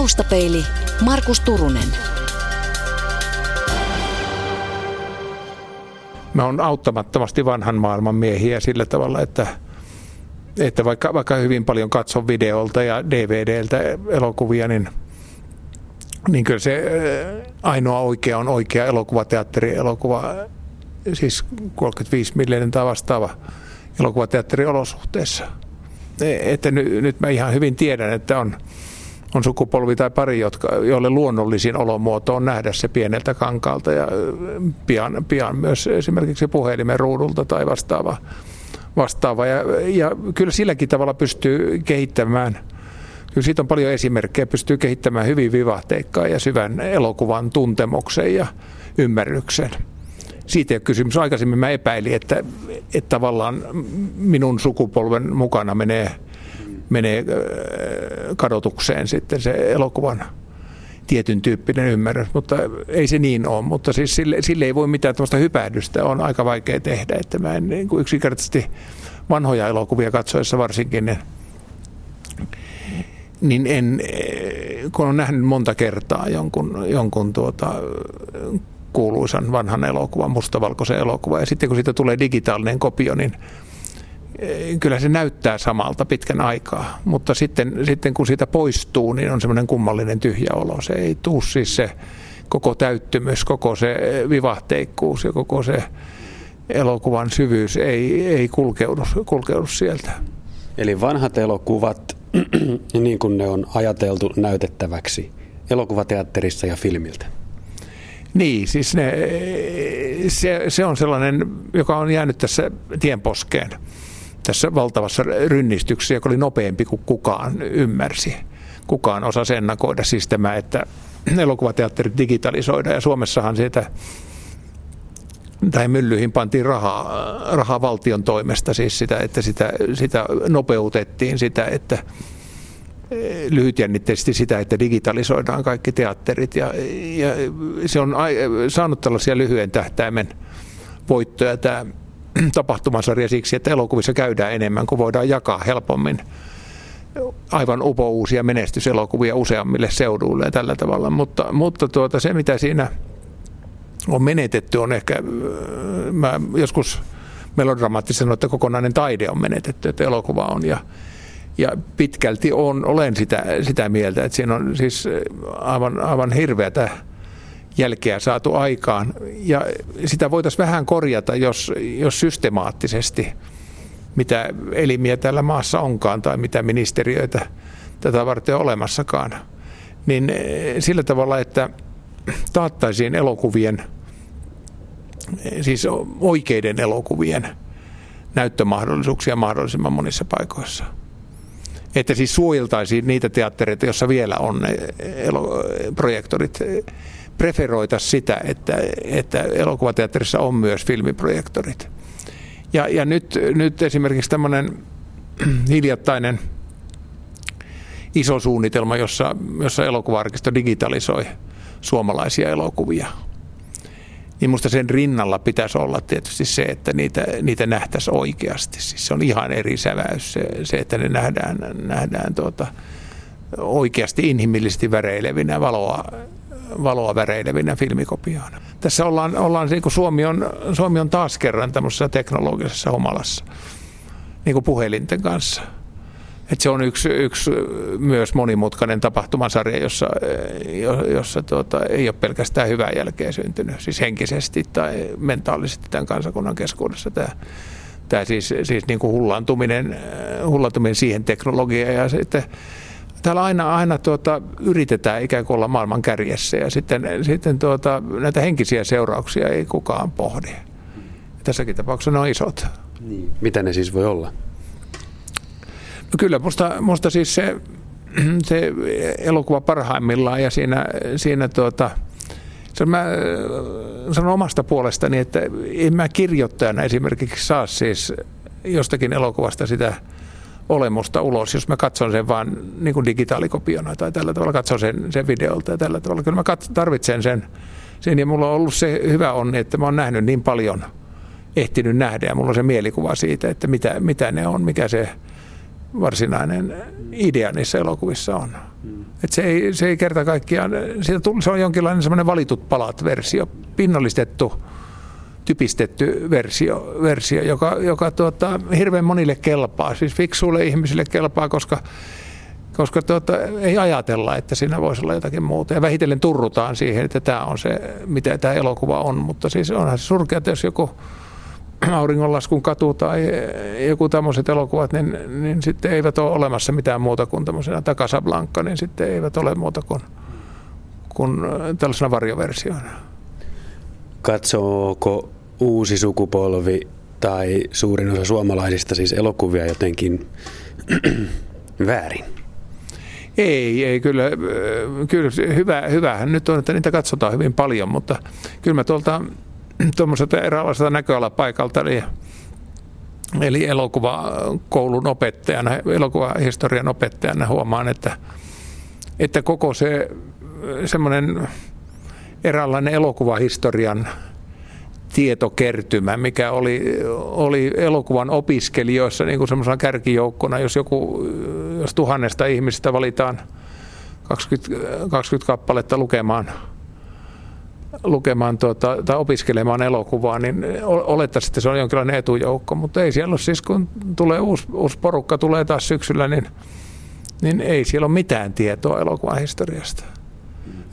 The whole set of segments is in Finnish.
Taustapeili Markus Turunen. Mä oon auttamattomasti vanhan maailman miehiä sillä tavalla, että, että vaikka, vaikka hyvin paljon katson videolta ja DVDltä elokuvia, niin, niin kyllä se äh, ainoa oikea on oikea elokuvateatteri, elokuva, siis 35 millinen tai vastaava elokuvateatteri olosuhteessa. E, että nyt, nyt mä ihan hyvin tiedän, että on, on sukupolvi tai pari, jotka, joille luonnollisin olomuoto on nähdä se pieneltä kankaalta ja pian, pian myös esimerkiksi puhelimen ruudulta tai vastaava. vastaava. Ja, ja kyllä silläkin tavalla pystyy kehittämään, kyllä siitä on paljon esimerkkejä, pystyy kehittämään hyvin vivahteikkaa ja syvän elokuvan tuntemuksen ja ymmärryksen. Siitä ei ole kysymys. Aikaisemmin mä epäilin, että, että tavallaan minun sukupolven mukana menee menee kadotukseen sitten se elokuvan tietyn tyyppinen ymmärrys, mutta ei se niin ole. Mutta siis sille, sille ei voi mitään tämmöistä hypähdystä, on aika vaikea tehdä, että mä en niin kuin yksinkertaisesti vanhoja elokuvia katsoessa varsinkin, niin, niin en, kun on nähnyt monta kertaa jonkun, jonkun tuota, kuuluisan vanhan elokuvan, mustavalkoisen elokuvan, ja sitten kun siitä tulee digitaalinen kopio, niin kyllä se näyttää samalta pitkän aikaa, mutta sitten, sitten kun siitä poistuu, niin on semmoinen kummallinen tyhjä olo. Se ei tuu siis se koko täyttymys, koko se vivahteikkuus ja koko se elokuvan syvyys ei, ei kulkeudu, kulkeudu sieltä. Eli vanhat elokuvat, niin kuin ne on ajateltu näytettäväksi elokuvateatterissa ja filmiltä. Niin, siis ne, se, se on sellainen, joka on jäänyt tässä tienposkeen tässä valtavassa rynnistyksessä, joka oli nopeampi kuin kukaan ymmärsi. Kukaan osasi ennakoida siis tämä, että elokuvateatteri digitalisoidaan ja Suomessahan siitä tai myllyihin pantiin rahaa, rahaa valtion toimesta, siis sitä, että sitä, sitä nopeutettiin, sitä, että eh, lyhytjännitteisesti sitä, että digitalisoidaan kaikki teatterit ja, ja se on saanut tällaisia lyhyen tähtäimen voittoja tämä tapahtumasarja siksi, että elokuvissa käydään enemmän, kun voidaan jakaa helpommin aivan upouusia menestyselokuvia useammille seuduille ja tällä tavalla. Mutta, mutta tuota, se, mitä siinä on menetetty, on ehkä, mä joskus melodramaattisesti sanoin, että kokonainen taide on menetetty, että elokuva on. Ja, ja pitkälti on, olen sitä, sitä mieltä, että siinä on siis aivan, aivan hirveätä jälkeä saatu aikaan. Ja sitä voitaisiin vähän korjata, jos, jos systemaattisesti, mitä elimiä tällä maassa onkaan tai mitä ministeriöitä tätä varten on olemassakaan, niin eh, sillä tavalla, että taattaisiin elokuvien, siis oikeiden elokuvien näyttömahdollisuuksia mahdollisimman monissa paikoissa. Että siis suojeltaisiin niitä teattereita, joissa vielä on ne projektorit preferoita sitä, että, että elokuvateatterissa on myös filmiprojektorit. Ja, ja nyt, nyt esimerkiksi tämmöinen hiljattainen iso suunnitelma, jossa, jossa elokuvaarkisto digitalisoi suomalaisia elokuvia. Niin musta sen rinnalla pitäisi olla tietysti se, että niitä, niitä nähtäisiin oikeasti. Siis se on ihan eri säväys se, se että ne nähdään, nähdään tuota, oikeasti inhimillisesti väreilevinä valoa valoa väreilevinä filmikopioina. Tässä ollaan, ollaan niin kuin Suomi, on, Suomi on taas kerran tämmöisessä teknologisessa humalassa, niin kuin puhelinten kanssa. Et se on yksi, yksi myös monimutkainen tapahtumasarja, jossa, jossa tuota, ei ole pelkästään hyvää jälkeä syntynyt, siis henkisesti tai mentaalisesti tämän kansakunnan keskuudessa. Tämä, tämä siis, siis niin kuin hullantuminen, hullantuminen siihen teknologiaan ja sitten täällä aina, aina tuota, yritetään ikään kuin olla maailman kärjessä ja sitten, sitten tuota, näitä henkisiä seurauksia ei kukaan pohdi. Tässäkin tapauksessa ne on isot. Niin. Mitä ne siis voi olla? No kyllä, musta, musta siis se, se elokuva parhaimmillaan ja siinä, siinä tuota, se mä sanon omasta puolestani, että en mä kirjoittajana esimerkiksi saa siis jostakin elokuvasta sitä olemusta ulos, jos mä katson sen vaan niin kuin digitaalikopiona tai tällä tavalla katson sen, sen videolta ja tällä tavalla. Kyllä mä katson, tarvitsen sen, sen ja mulla on ollut se hyvä onni, että mä oon nähnyt niin paljon, ehtinyt nähdä ja mulla on se mielikuva siitä, että mitä, mitä ne on, mikä se varsinainen idea niissä elokuvissa on. Et se, ei, se ei kerta kaikkiaan, siitä tuli, se on jonkinlainen semmoinen valitut palat versio, pinnallistettu, typistetty versio, versio joka, joka tuota, hirveän monille kelpaa, siis fiksuille ihmisille kelpaa, koska koska tuota, ei ajatella, että siinä voisi olla jotakin muuta. Ja vähitellen turrutaan siihen, että tämä on se, mitä tämä elokuva on. Mutta siis onhan se surkea, jos joku auringonlaskun katu tai joku tämmöiset elokuvat, niin, niin sitten eivät ole olemassa mitään muuta kuin tämmöisenä, tai Casablanca, niin sitten eivät ole muuta kuin, kuin tällaisena varjoversioina. Katsooko uusi sukupolvi tai suurin osa suomalaisista siis elokuvia jotenkin väärin? Ei, ei kyllä, kyllä hyvä, hyvähän nyt on, että niitä katsotaan hyvin paljon, mutta kyllä mä tuolta tuommoiselta eräänlaiselta näköalapaikalta, eli, eli elokuvakoulun opettajana, elokuvahistorian opettajana huomaan, että, että koko se semmoinen eräänlainen elokuvahistorian tietokertymä, mikä oli, oli elokuvan opiskelijoissa niin kuin kärkijoukkona, jos joku, jos tuhannesta ihmistä valitaan 20, 20 kappaletta lukemaan lukemaan tuota, tai opiskelemaan elokuvaa, niin olettaisiin, että se on jonkinlainen etujoukko, mutta ei siellä ole siis, kun tulee uusi, uusi porukka, tulee taas syksyllä, niin, niin ei siellä ole mitään tietoa elokuvan historiasta.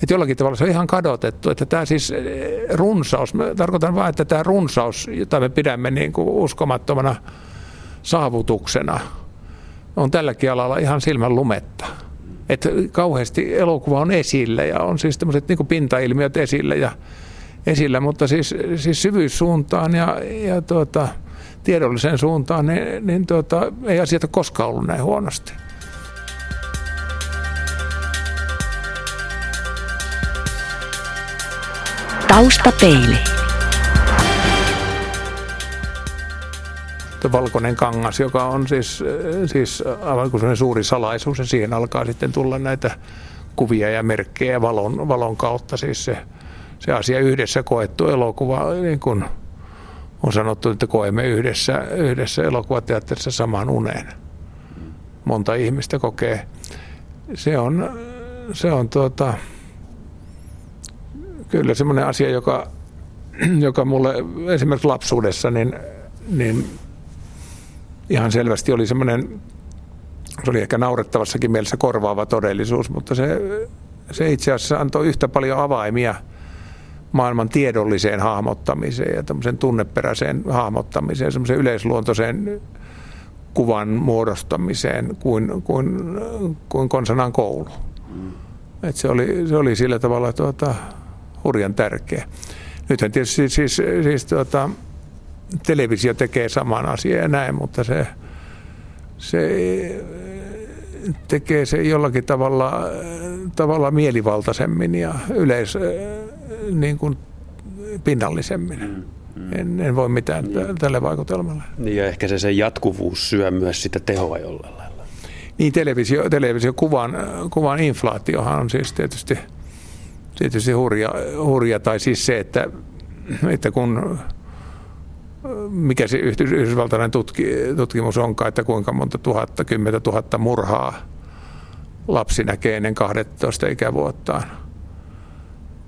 Että jollakin tavalla se on ihan kadotettu, että tämä siis eh, runsaus, mä tarkoitan vain, että tämä runsaus, jota me pidämme niin kuin uskomattomana saavutuksena, on tälläkin alalla ihan silmän lumetta. Että kauheasti elokuva on esillä ja on siis tämmöiset niin pintailmiöt esillä, ja, esillä mutta siis, siis syvyyssuuntaan ja, ja tuota, tiedolliseen suuntaan, niin, niin tuota, ei asiat ole koskaan ollut näin huonosti. Taustapeili. valkoinen kangas, joka on siis, siis aivan kuin suuri salaisuus ja siihen alkaa sitten tulla näitä kuvia ja merkkejä valon, valon kautta. Siis se, se asia yhdessä koettu elokuva, niin kuin on sanottu, että koemme yhdessä, yhdessä elokuvateatterissa saman unen. Monta ihmistä kokee. Se on, se on tuota, kyllä semmoinen asia, joka, joka mulle esimerkiksi lapsuudessa, niin, niin ihan selvästi oli semmoinen, se oli ehkä naurettavassakin mielessä korvaava todellisuus, mutta se, se itse asiassa antoi yhtä paljon avaimia maailman tiedolliseen hahmottamiseen ja tämmöisen tunneperäiseen hahmottamiseen, semmoisen yleisluontoiseen kuvan muodostamiseen kuin, kuin, kuin konsanan koulu. Et se, oli, se oli sillä tavalla tuota, hurjan tärkeä. Nythän tietysti siis, siis, siis tuota, televisio tekee saman asian ja näin, mutta se, se tekee se jollakin tavalla, tavalla mielivaltaisemmin ja yleis, niin kuin pinnallisemmin. Mm, mm. En, en voi mitään niin. tälle vaikutelmalle. Niin ja ehkä se, se jatkuvuus syö myös sitä tehoa jollain lailla. Niin televisio, televisio kuvan, kuvan inflaatiohan on siis tietysti, tietysti hurja, hurja, tai siis se, että, että kun mikä se yhdysvaltainen tutki, tutkimus onkaan, että kuinka monta tuhatta, kymmentä tuhatta murhaa lapsi näkee ennen 12 ikävuottaan.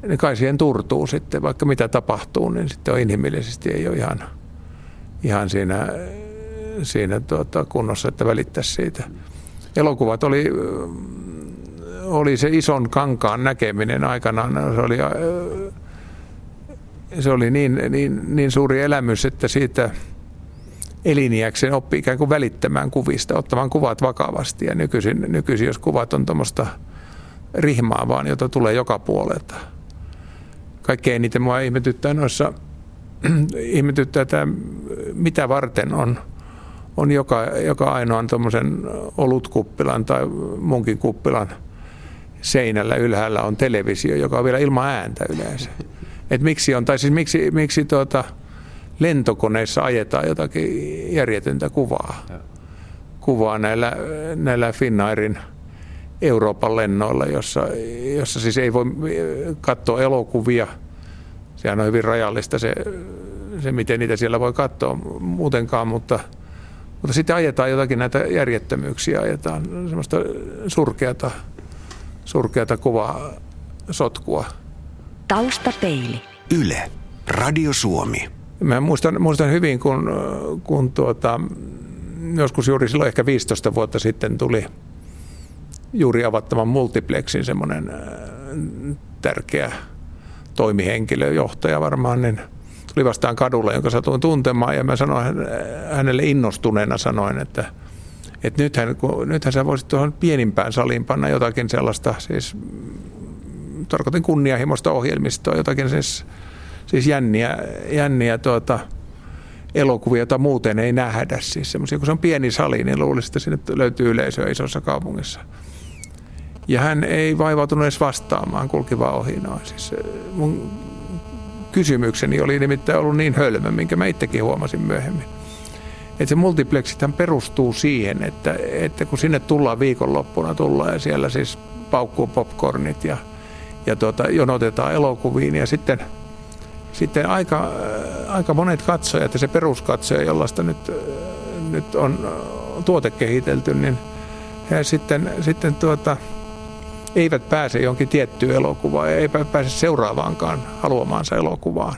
Niin kai siihen turtuu sitten, vaikka mitä tapahtuu, niin sitten on inhimillisesti ei ole ihan, ihan siinä, siinä tuota kunnossa, että välittäisi siitä. Elokuvat oli, oli se ison kankaan näkeminen aikanaan, se oli se oli niin, niin, niin suuri elämys, että siitä eliniäkseen oppi ikään kuin välittämään kuvista, ottamaan kuvat vakavasti. Ja nykyisin, nykyisin jos kuvat on tuommoista rihmaa vaan, jota tulee joka puolelta. Kaikkein eniten mua ihmetyttää noissa, ihmetyttää, että mitä varten on, on joka, joka ainoan tuommoisen olutkuppilan tai munkin kuppilan seinällä ylhäällä on televisio, joka on vielä ilman ääntä yleensä että miksi on, tai siis miksi, miksi tuota, lentokoneissa ajetaan jotakin järjetöntä kuvaa. Kuvaa näillä, näillä Finnairin Euroopan lennoilla, jossa, jossa siis ei voi katsoa elokuvia. Sehän on hyvin rajallista se, se miten niitä siellä voi katsoa muutenkaan, mutta, Mutta sitten ajetaan jotakin näitä järjettömyyksiä, ajetaan semmoista surkeata, surkeata kuvaa, sotkua. Taustapeili. Yle. Radio Suomi. Mä muistan, muistan hyvin, kun, kun tuota, joskus juuri silloin ehkä 15 vuotta sitten tuli juuri avattavan multiplexin semmoinen äh, tärkeä toimihenkilö, johtaja varmaan, niin tuli vastaan kadulla, jonka satuin tuntemaan ja mä sanoin hänelle innostuneena sanoin, että, että nythän, kun, nythän sä voisit tuohon pienimpään saliin panna jotakin sellaista, siis tarkoitin kunnianhimoista ohjelmistoa, jotakin siis, siis jänniä, jänniä tuota, elokuvia, joita muuten ei nähdä. Siis kun se on pieni sali, niin luulisin, että sinne löytyy yleisöä isossa kaupungissa. Ja hän ei vaivautunut edes vastaamaan, kulki vaan ohi noin. Siis mun kysymykseni oli nimittäin ollut niin hölmö, minkä mä itsekin huomasin myöhemmin. Että se multiplexithän perustuu siihen, että, että kun sinne tullaan viikonloppuna, tullaan ja siellä siis paukkuu popcornit ja, ja tuota, jonotetaan elokuviin ja sitten, sitten aika, aika monet katsojat ja se peruskatsoja, jollaista nyt, nyt on tuote kehitelty, niin he sitten, sitten tuota, eivät pääse jonkin tiettyyn elokuvaan ja eivät pääse seuraavaankaan haluamaansa elokuvaan.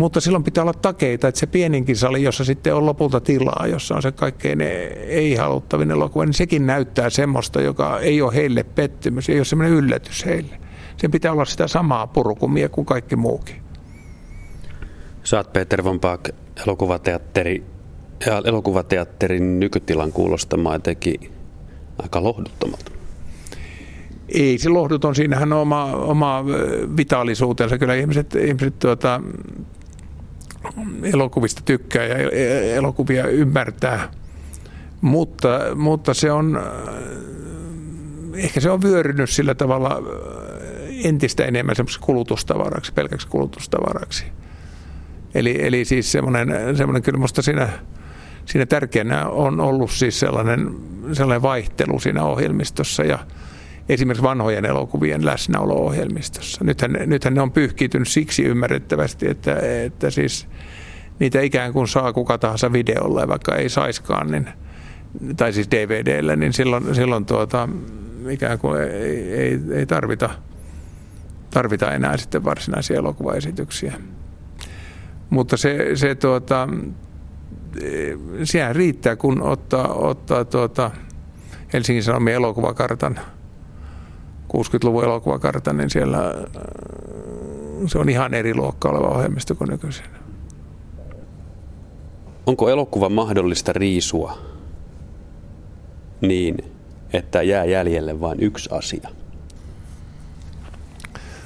Mutta silloin pitää olla takeita, että se pieninkin sali, jossa sitten on lopulta tilaa, jossa on se kaikkein ei-haluttavin elokuva, niin sekin näyttää semmoista, joka ei ole heille pettymys, ei ole semmoinen yllätys heille. Sen pitää olla sitä samaa purkumia kuin kaikki muukin. Oot Peter von Bach, elokuvateatteri, ja elokuvateatterin nykytilan kuulostamaan jotenkin aika lohduttomalta. Ei se lohduton, siinähän on oma, oma vitaalisuutensa. Kyllä ihmiset, ihmiset tuota, elokuvista tykkää ja elokuvia ymmärtää. Mutta, mutta se on, ehkä se on vyörynyt sillä tavalla entistä enemmän semmoiseksi kulutustavaraksi, pelkäksi kulutustavaraksi. Eli, eli siis semmoinen, semmoinen kyllä musta siinä, siinä tärkeänä on ollut siis sellainen, sellainen vaihtelu siinä ohjelmistossa ja, esimerkiksi vanhojen elokuvien läsnäolo-ohjelmistossa. Nythän, nythän ne on pyyhkiytynyt siksi ymmärrettävästi, että, että siis niitä ikään kuin saa kuka tahansa videolla, vaikka ei saiskaan, niin, tai siis DVDllä, niin silloin, silloin tuota, ikään kuin ei, ei, ei tarvita, tarvita enää sitten varsinaisia elokuvaesityksiä. Mutta se, se tuota, sehän riittää, kun ottaa, ottaa tuota Helsingin Sanomien elokuvakartan – 60-luvun elokuvakartan, niin siellä äh, se on ihan eri luokka oleva ohjelmisto kuin nykyisin. Onko elokuva mahdollista riisua niin, että jää jäljelle vain yksi asia?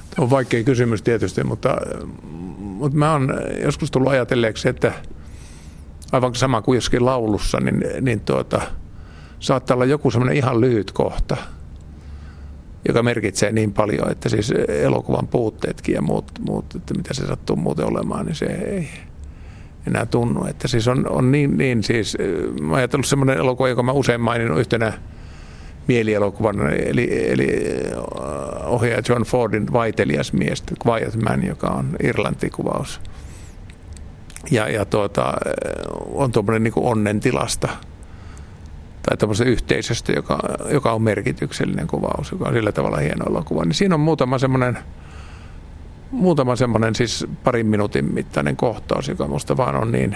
Tämä on vaikea kysymys tietysti, mutta, mutta mä oon joskus tullut ajatelleeksi, että aivan sama kuin joskin laulussa, niin, niin tuota, saattaa olla joku semmoinen ihan lyhyt kohta – joka merkitsee niin paljon, että siis elokuvan puutteetkin ja muut, muut että mitä se sattuu muuten olemaan, niin se ei enää tunnu. Että siis on, on niin, niin siis, mä oon ajatellut semmoinen elokuva, joka mä usein maininnut yhtenä mielielokuvan, eli, eli ohjaaja John Fordin vaitelias mies, Quiet Man, joka on Irlanti-kuvaus. Ja, ja tuota, on tuommoinen niin onnen tilasta – tai tämmöisestä yhteisöstä, joka, joka on merkityksellinen kuvaus, joka on sillä tavalla hieno elokuva. Niin siinä on muutama semmoinen, muutama semmoinen siis parin minuutin mittainen kohtaus, joka musta vaan on niin,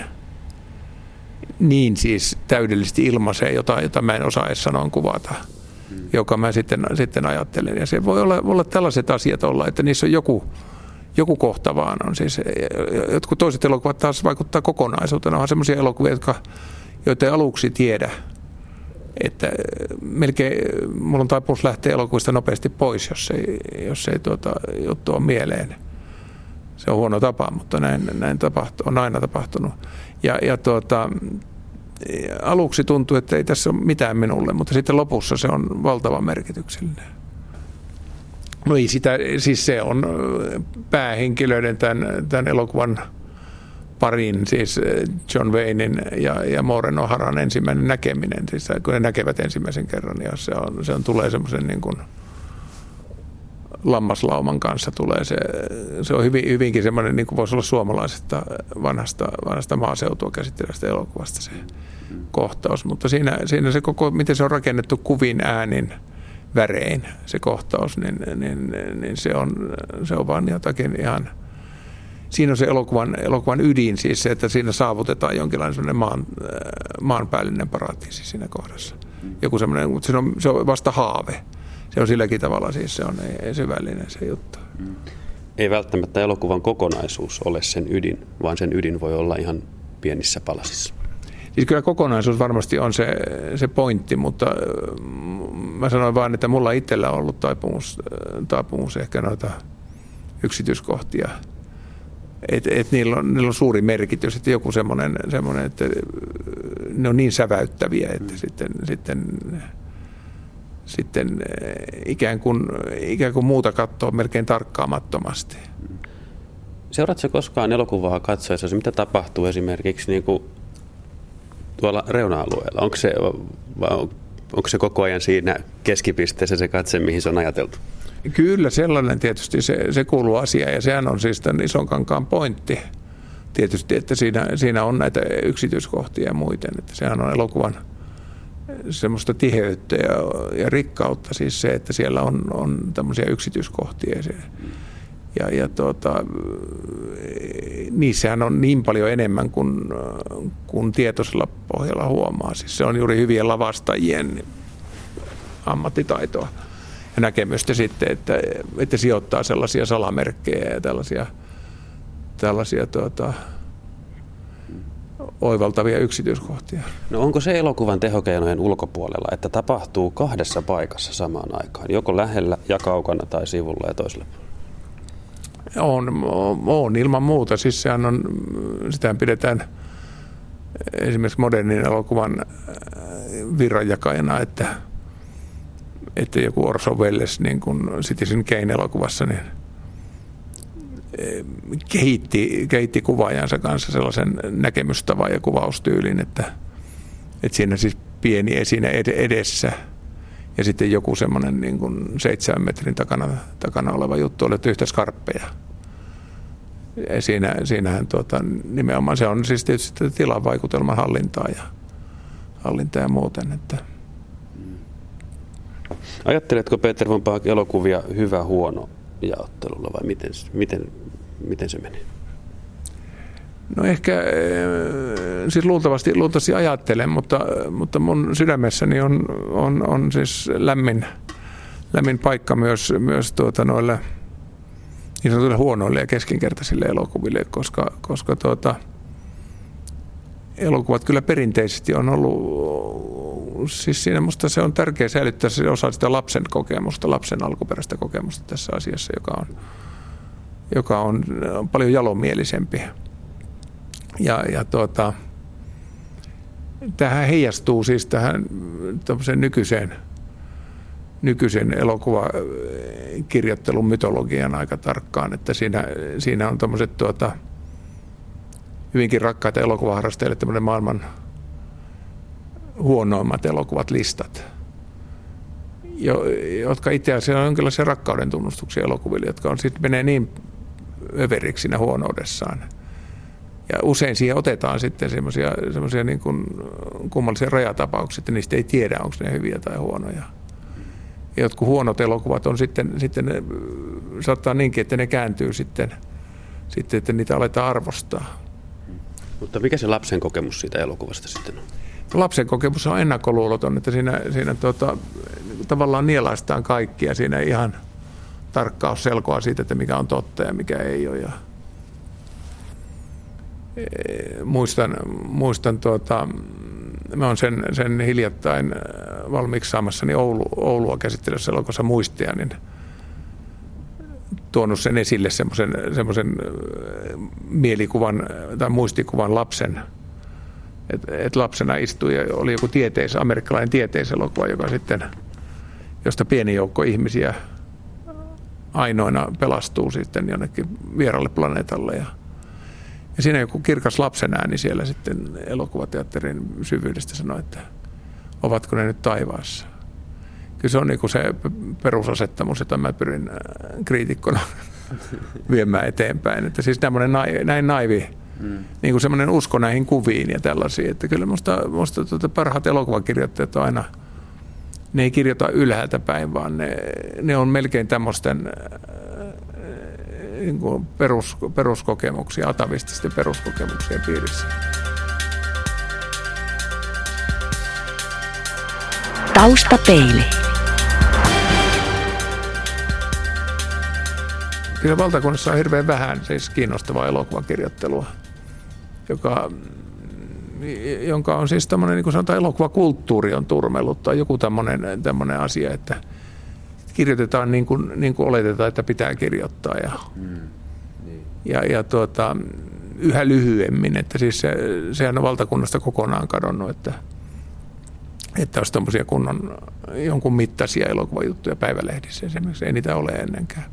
niin siis täydellisesti ilmaisee jotain, jota mä en osaa edes sanoa kuvata, mm. joka mä sitten, sitten ajattelen. Ja se voi olla, olla tällaiset asiat olla, että niissä on joku, joku kohta vaan on. Siis, jotkut toiset elokuvat taas vaikuttaa kokonaisuutena. On semmoisia elokuvia, jotka, joita ei aluksi tiedä, että äh, melkein äh, mulla on taipumus lähteä elokuvista nopeasti pois, jos ei, jos ei tuota juttu ole mieleen. Se on huono tapa, mutta näin, näin tapahtu, on aina tapahtunut. Ja, ja tuota, aluksi tuntuu, että ei tässä ole mitään minulle, mutta sitten lopussa se on valtavan merkityksellinen. No ei sitä, siis se on äh, päähenkilöiden tämän, tämän elokuvan parin, siis eh, John Waynein ja, ja Moren Oharan ensimmäinen näkeminen, siis kun ne näkevät ensimmäisen kerran, ja se, on, se on, tulee semmoisen niin kuin lammaslauman kanssa tulee. Se, se on hyvin, hyvinkin semmoinen, niin kuin voisi olla suomalaisesta vanhasta, vanhasta maaseutua käsittelevästä elokuvasta se kohtaus. Mutta siinä, siinä se koko, miten se on rakennettu kuvin äänin, värein se kohtaus, niin, niin, niin se, on, se on vaan jotakin ihan, siinä on se elokuvan, elokuvan ydin siis se, että siinä saavutetaan jonkinlainen maan, maanpäällinen paratiisi siinä kohdassa. Joku semmoinen, mutta se on, se on vasta haave se on silläkin tavalla siis se on syvällinen se juttu. Ei välttämättä elokuvan kokonaisuus ole sen ydin, vaan sen ydin voi olla ihan pienissä palasissa. Siis kyllä kokonaisuus varmasti on se, se pointti, mutta mä sanoin vaan, että mulla itsellä on ollut taipumus, taipumus ehkä noita yksityiskohtia. Et, et niillä, on, niillä on suuri merkitys, että joku semmoinen, semmoinen että ne on niin säväyttäviä, että sitten, sitten sitten eh, ikään kuin, ikään kuin muuta katsoa melkein tarkkaamattomasti. Seuraatko koskaan elokuvaa katsoessa, mitä tapahtuu esimerkiksi niin kuin tuolla reuna-alueella? Onko se, onko se koko ajan siinä keskipisteessä se katse, mihin se on ajateltu? Kyllä, sellainen tietysti se, se kuuluu asiaan ja sehän on siis tämän ison kankaan pointti tietysti, että siinä, siinä on näitä yksityiskohtia ja muiden, että sehän on elokuvan – semmoista tiheyttä ja, ja rikkautta, siis se, että siellä on, on tämmöisiä yksityiskohtia. Ja, ja tuota, niissähän on niin paljon enemmän kuin, kuin tietoisella pohjalla huomaa. Siis se on juuri hyvien lavastajien ammattitaitoa ja näkemystä sitten, että, että sijoittaa sellaisia salamerkkejä ja tällaisia, tällaisia tuota, oivaltavia yksityiskohtia. No onko se elokuvan tehokeinojen ulkopuolella, että tapahtuu kahdessa paikassa samaan aikaan, joko lähellä ja kaukana tai sivulla ja toisella on, on, ilman muuta. Siis sehän on, sitä pidetään esimerkiksi modernin elokuvan äh, virranjakajana, että, että joku Orson Welles, niin kuin Citizen Kane elokuvassa, niin – kehitti, kehitti kuvaajansa kanssa sellaisen näkemystavan ja kuvaustyylin, että, että siinä siis pieni esine edessä ja sitten joku semmoinen niin kuin seitsemän metrin takana, takana oleva juttu oli yhtä skarppeja. Ja siinä, siinähän tuota, nimenomaan se on siis tietysti tilan vaikutelman hallintaa ja, hallintaa ja muuten. Että. Ajatteletko Peter von Bach elokuvia hyvä huono jaottelulla vai miten, miten, miten se menee? No ehkä, eh, siis luultavasti, luultavasti ajattelen, mutta, mutta mun sydämessäni on, on, on siis lämmin, lämmin paikka myös, myös tuota noille niin sanotuille huonoille ja keskinkertaisille elokuville, koska, koska tuota, elokuvat kyllä perinteisesti on ollut, siis siinä musta se on tärkeää säilyttää se osa sitä lapsen kokemusta, lapsen alkuperäistä kokemusta tässä asiassa, joka on, joka on paljon jalomielisempi. Ja, ja tuota, tähän heijastuu siis tähän nykyiseen, nykyisen elokuvakirjoittelun mytologian aika tarkkaan, että siinä, siinä on tämmöiset tuota, hyvinkin rakkaita elokuvaharrastajille tämmöinen maailman huonoimmat elokuvat listat, jo, jotka itse asiassa on jonkinlaisia rakkauden tunnustuksia elokuville, jotka on sitten menee niin överiksi siinä huonoudessaan. Ja usein siihen otetaan sitten semmoisia niin kuin kummallisia rajatapauksia, että niistä ei tiedä, onko ne hyviä tai huonoja. Ja jotkut huonot elokuvat on sitten, sitten ne, saattaa niinkin, että ne kääntyy sitten, sitten, että niitä aletaan arvostaa. Mutta mikä se lapsen kokemus siitä elokuvasta sitten on? Lapsen kokemus on ennakkoluuloton, että siinä, siinä tuota, tavallaan nielaistaan kaikkia. Siinä ihan – tarkkaus selkoa siitä, että mikä on totta ja mikä ei ole. Ja muistan, muistan tuota, mä olen sen, sen hiljattain valmiiksi saamassani Oulu, Oulua käsittelyssä elokuvassa muistia, niin tuonut sen esille semmoisen, semmoisen mielikuvan tai muistikuvan lapsen, että et lapsena istui ja oli joku tieteis, amerikkalainen tieteiselokuva, joka sitten, josta pieni joukko ihmisiä ainoina pelastuu sitten jonnekin vieralle planeetalle. Ja, ja siinä joku kirkas lapsen ääni siellä sitten elokuvateatterin syvyydestä sanoi, että ovatko ne nyt taivaassa. kyllä se on niin kuin se perusasettamus, jota mä pyrin kriitikkona viemään eteenpäin. Että siis tämmöinen näin naivi, mm. niin kuin semmoinen usko näihin kuviin ja tällaisiin. Että kyllä musta, musta tuota parhaat elokuvakirjoittajat on aina, ne ei kirjoita ylhäältä päin, vaan ne, ne on melkein tämmöisten niin kuin perus, peruskokemuksia, atavististen peruskokemuksia piirissä. Taustapeili. Kyllä valtakunnassa on hirveän vähän siis kiinnostavaa elokuvakirjoittelua, joka, jonka on siis tämmöinen, niin kuin sanotaan, elokuvakulttuuri on turmellut tai joku tämmöinen, tämmöinen asia, että kirjoitetaan niin kuin, niin kuin oletetaan, että pitää kirjoittaa ja, mm, niin. ja, ja tuota, yhä lyhyemmin, että siis se, sehän on valtakunnasta kokonaan kadonnut, että, että olisi tämmöisiä kunnon jonkun mittaisia elokuvajuttuja päivälehdissä esimerkiksi, ei niitä ole ennenkään.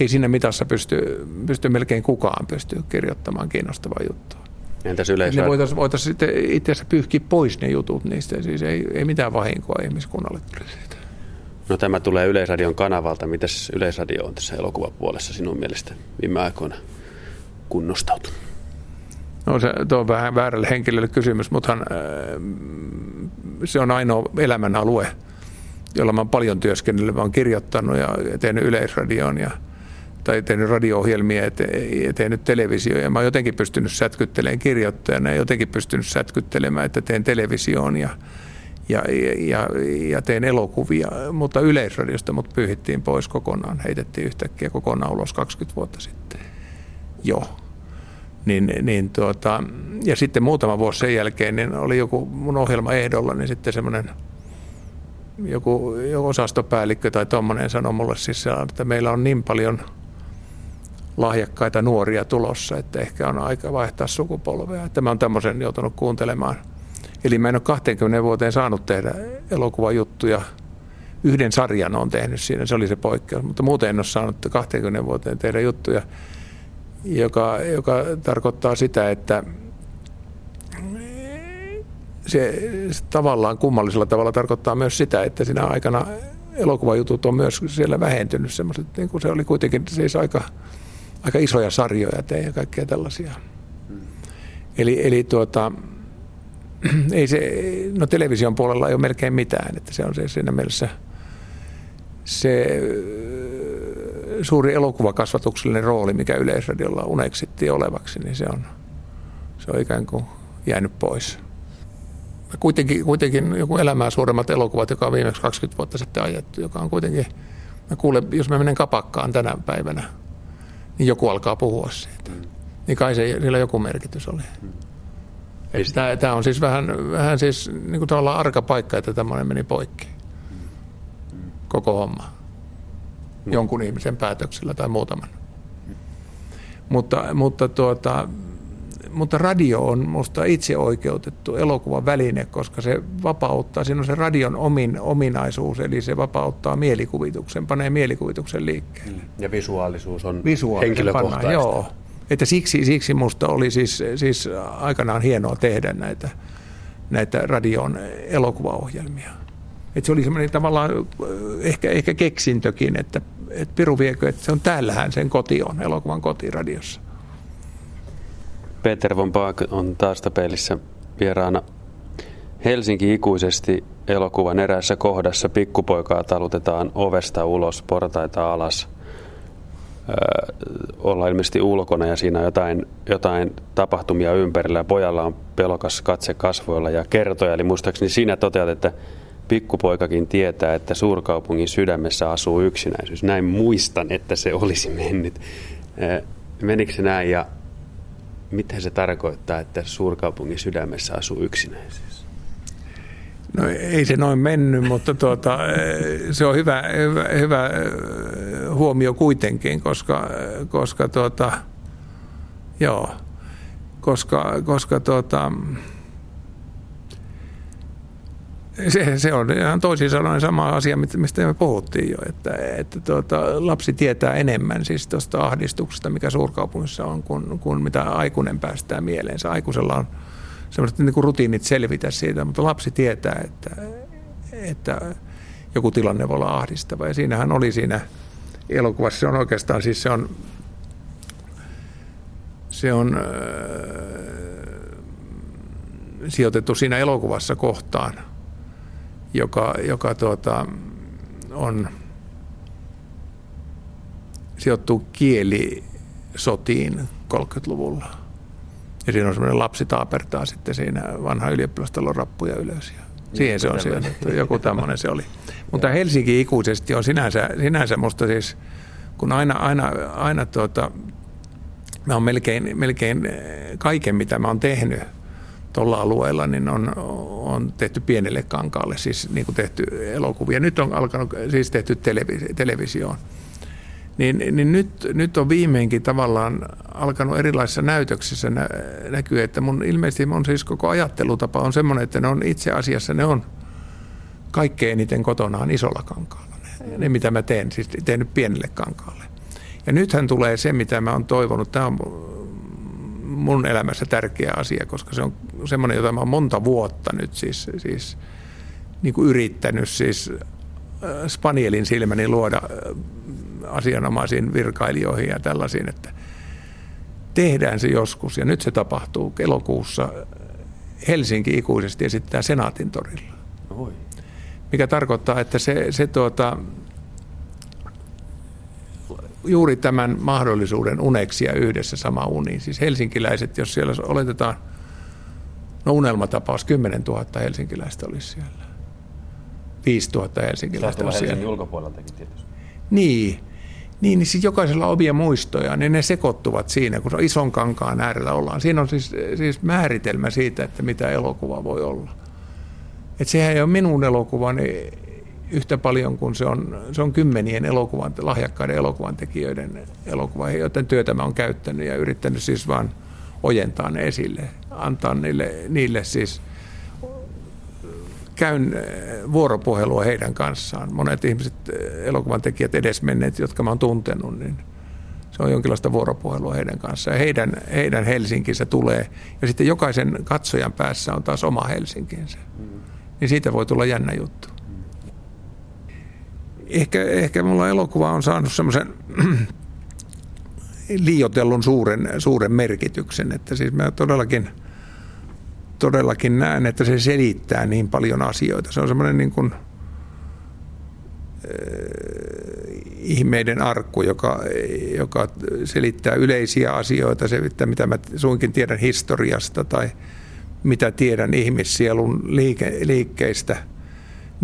Ei siinä mitassa pysty, pysty melkein kukaan pysty kirjoittamaan kiinnostavaa juttua. Entäs yleisö? Ne voitaisiin voitais sitten itse asiassa pyyhkiä pois ne jutut niistä, siis ei, ei mitään vahinkoa ihmiskunnalle siitä. No tämä tulee Yleisradion kanavalta. Mitäs Yleisradio on tässä elokuvapuolessa sinun mielestä viime aikoina kunnostautunut? No se tuo on vähän väärälle henkilölle kysymys, mutta äh, se on ainoa elämän alue, jolla mä paljon työskennellyt. Mä olen kirjoittanut ja tehnyt Yleisradioon ja tai tehnyt radio-ohjelmia ja tehnyt televisio. Ja mä oon jotenkin pystynyt sätkyttelemään kirjoittajana ja jotenkin pystynyt sätkyttelemään, että teen televisioon ja, ja, ja, ja teen elokuvia. Mutta Yleisradiosta mut pyyhittiin pois kokonaan, heitettiin yhtäkkiä kokonaan ulos 20 vuotta sitten. Joo niin, niin tuota, ja sitten muutama vuosi sen jälkeen niin oli joku mun ohjelma ehdolla, niin sitten semmoinen joku, joku osastopäällikkö tai tuommoinen sanoi mulle siis, että meillä on niin paljon lahjakkaita nuoria tulossa, että ehkä on aika vaihtaa sukupolvea. Että mä oon tämmöisen joutunut kuuntelemaan. Eli mä en ole 20 vuoteen saanut tehdä elokuvajuttuja. Yhden sarjan on tehnyt siinä, se oli se poikkeus, mutta muuten en ole saanut 20 vuoteen tehdä juttuja joka, joka tarkoittaa sitä, että se, se tavallaan kummallisella tavalla tarkoittaa myös sitä, että siinä aikana elokuvajutut on myös siellä vähentynyt semmoiset, niin kuin se oli kuitenkin siis aika, aika isoja sarjoja tein ja kaikkea tällaisia. Eli, eli tuota, ei se, no television puolella ei ole melkein mitään, että se on se siinä mielessä se suuri elokuvakasvatuksellinen rooli, mikä Yleisradiolla uneksittiin olevaksi, niin se on, se on ikään kuin jäänyt pois. Kuitenkin, kuitenkin joku elämää suuremmat elokuvat, joka on viimeksi 20 vuotta sitten ajettu, joka on kuitenkin, mä kuulen, jos mä menen kapakkaan tänä päivänä, niin joku alkaa puhua siitä. Niin kai se, sillä joku merkitys oli. Mm. Tämä on siis vähän, vähän siis niin kuin tavallaan arka paikka, että tämmöinen meni poikki. Mm. Koko homma jonkun ihmisen päätöksellä tai muutaman. Mutta, mutta, tuota, mutta radio on minusta itse oikeutettu elokuvan väline, koska se vapauttaa, siinä on se radion omin, ominaisuus, eli se vapauttaa mielikuvituksen, panee mielikuvituksen liikkeelle. Ja visuaalisuus on henkilökohtaista. Panna, joo. Että siksi, siksi minusta oli siis, siis aikanaan hienoa tehdä näitä, näitä radion elokuvaohjelmia. Että se oli semmoinen tavallaan ehkä, ehkä keksintökin, että, että Piru viekö, että se on täällähän sen koti on, elokuvan kotiradiossa. Peter von Baak on taas pelissä vieraana. Helsinki ikuisesti elokuvan eräässä kohdassa pikkupoikaa talutetaan ovesta ulos, portaita alas. Olla ilmeisesti ulkona ja siinä on jotain, jotain tapahtumia ympärillä ja pojalla on pelokas katse kasvoilla ja kertoja. Eli muistaakseni siinä toteat, että pikkupoikakin tietää, että suurkaupungin sydämessä asuu yksinäisyys. Näin muistan, että se olisi mennyt. Menikö se näin ja mitä se tarkoittaa, että suurkaupungin sydämessä asuu yksinäisyys? No ei se noin mennyt, mutta tuota, se on hyvä, hyvä, hyvä huomio kuitenkin, koska, koska tuota, joo, koska, koska tuota, se, se on ihan toisin sanoen sama asia, mistä me puhuttiin jo, että, että tuota, lapsi tietää enemmän siis tuosta ahdistuksesta, mikä suurkaupungissa on, kuin, kuin mitä aikuinen päästää mieleensä. Aikuisella on sellaiset niin kuin rutiinit selvitä siitä, mutta lapsi tietää, että, että joku tilanne voi olla ahdistava. Ja siinähän oli siinä elokuvassa, se on oikeastaan siis se on, se on äh, sijoitettu siinä elokuvassa kohtaan, joka, joka tuota, on sijoittuu kielisotiin 30-luvulla. Ja siinä on semmoinen lapsi taapertaa sitten siinä vanha ylioppilastalon rappuja ylös. Ja siihen se on siellä. Joku tämmöinen se oli. Mutta Helsinki ikuisesti on sinänsä, sinänsä musta siis, kun aina, aina, aina tuota, mä oon melkein, melkein kaiken, mitä mä oon tehnyt tuolla alueella, niin on, on tehty pienelle kankaalle, siis niin kuin tehty elokuvia. Nyt on alkanut siis tehty televi- televisioon. Niin, niin nyt, nyt on viimeinkin tavallaan alkanut erilaisissa näytöksissä nä, näkyä, että mun ilmeisesti mun siis koko ajattelutapa on semmoinen, että ne on itse asiassa ne on kaikkein eniten kotonaan isolla kankaalla. Ne, ne mitä mä teen, siis teen nyt pienelle kankaalle. Ja nythän tulee se, mitä mä oon toivonut. Tämä on mun elämässä tärkeä asia, koska se on semmoinen, jota mä oon monta vuotta nyt siis, siis niin kuin yrittänyt siis äh, Spanielin silmäni luoda äh, asianomaisiin virkailijoihin ja tällaisiin, että tehdään se joskus. Ja nyt se tapahtuu elokuussa Helsinki ikuisesti esittää Senaatin torilla. Oi. Mikä tarkoittaa, että se, se tuota, juuri tämän mahdollisuuden uneksia yhdessä sama uni. Siis helsinkiläiset, jos siellä oletetaan, no unelmatapaus, 10 000 helsinkiläistä olisi siellä. 5 000 helsinkiläistä olisi siellä. ulkopuoleltakin tietysti. Niin, niin, niin siis jokaisella on omia muistoja, niin ne sekoittuvat siinä, kun se ison kankaan äärellä ollaan. Siinä on siis, siis määritelmä siitä, että mitä elokuva voi olla. Et sehän ei ole minun elokuvani yhtä paljon kuin se on, se on kymmenien elokuvan, lahjakkaiden elokuvan tekijöiden elokuva, joiden työtä mä olen käyttänyt ja yrittänyt siis vaan ojentaa ne esille, antaa niille, niille siis käyn eh, vuoropuhelua heidän kanssaan. Monet ihmiset, eh, elokuvan tekijät edesmenneet, jotka mä oon tuntenut, niin se on jonkinlaista vuoropuhelua heidän kanssaan. Ja heidän, heidän Helsinkinsä tulee. Ja sitten jokaisen katsojan päässä on taas oma Helsinkinsä. Niin siitä voi tulla jännä juttu ehkä, ehkä mulla elokuva on saanut semmoisen liiotellun suuren, suuren merkityksen, että siis mä todellakin, todellakin näen, että se selittää niin paljon asioita. Se on semmoinen niin kuin, äh, ihmeiden arkku, joka, joka selittää yleisiä asioita, se, että mitä mä suinkin tiedän historiasta tai mitä tiedän ihmissielun liike, liikkeistä –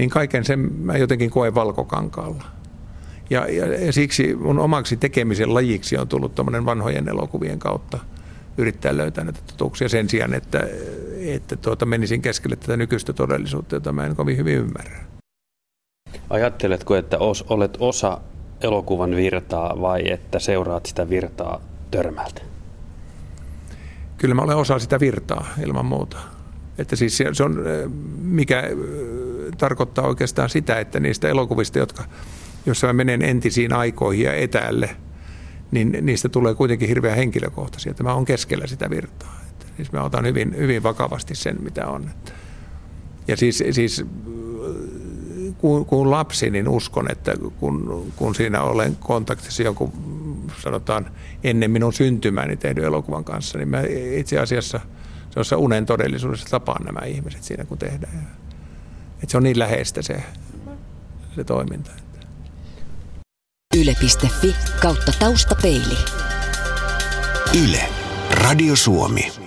niin kaiken sen mä jotenkin koen valkokankaalla. Ja, ja, ja siksi mun omaksi tekemisen lajiksi on tullut tuommoinen vanhojen elokuvien kautta yrittää löytää näitä totuuksia sen sijaan, että, että tuota, menisin keskelle tätä nykyistä todellisuutta, jota mä en kovin hyvin ymmärrä. Ajatteletko, että os, olet osa elokuvan virtaa vai että seuraat sitä virtaa törmältä? Kyllä mä olen osa sitä virtaa ilman muuta. Että siis se, on, mikä tarkoittaa oikeastaan sitä, että niistä elokuvista, jotka, jossa mä menen entisiin aikoihin ja etäälle, niin niistä tulee kuitenkin hirveän henkilökohtaisia. Tämä on keskellä sitä virtaa. Että siis mä otan hyvin, hyvin vakavasti sen, mitä on. Ja siis, siis kun, kun lapsi, niin uskon, että kun, kun siinä olen kontaktissa jonkun, sanotaan, ennen minun syntymääni tehdyn elokuvan kanssa, niin mä itse asiassa se on unen todellisuudessa tapaan nämä ihmiset siinä, kun tehdään. Että se on niin läheistä se, se toiminta. Yle.fi kautta taustapeili. Yle. Radio Suomi.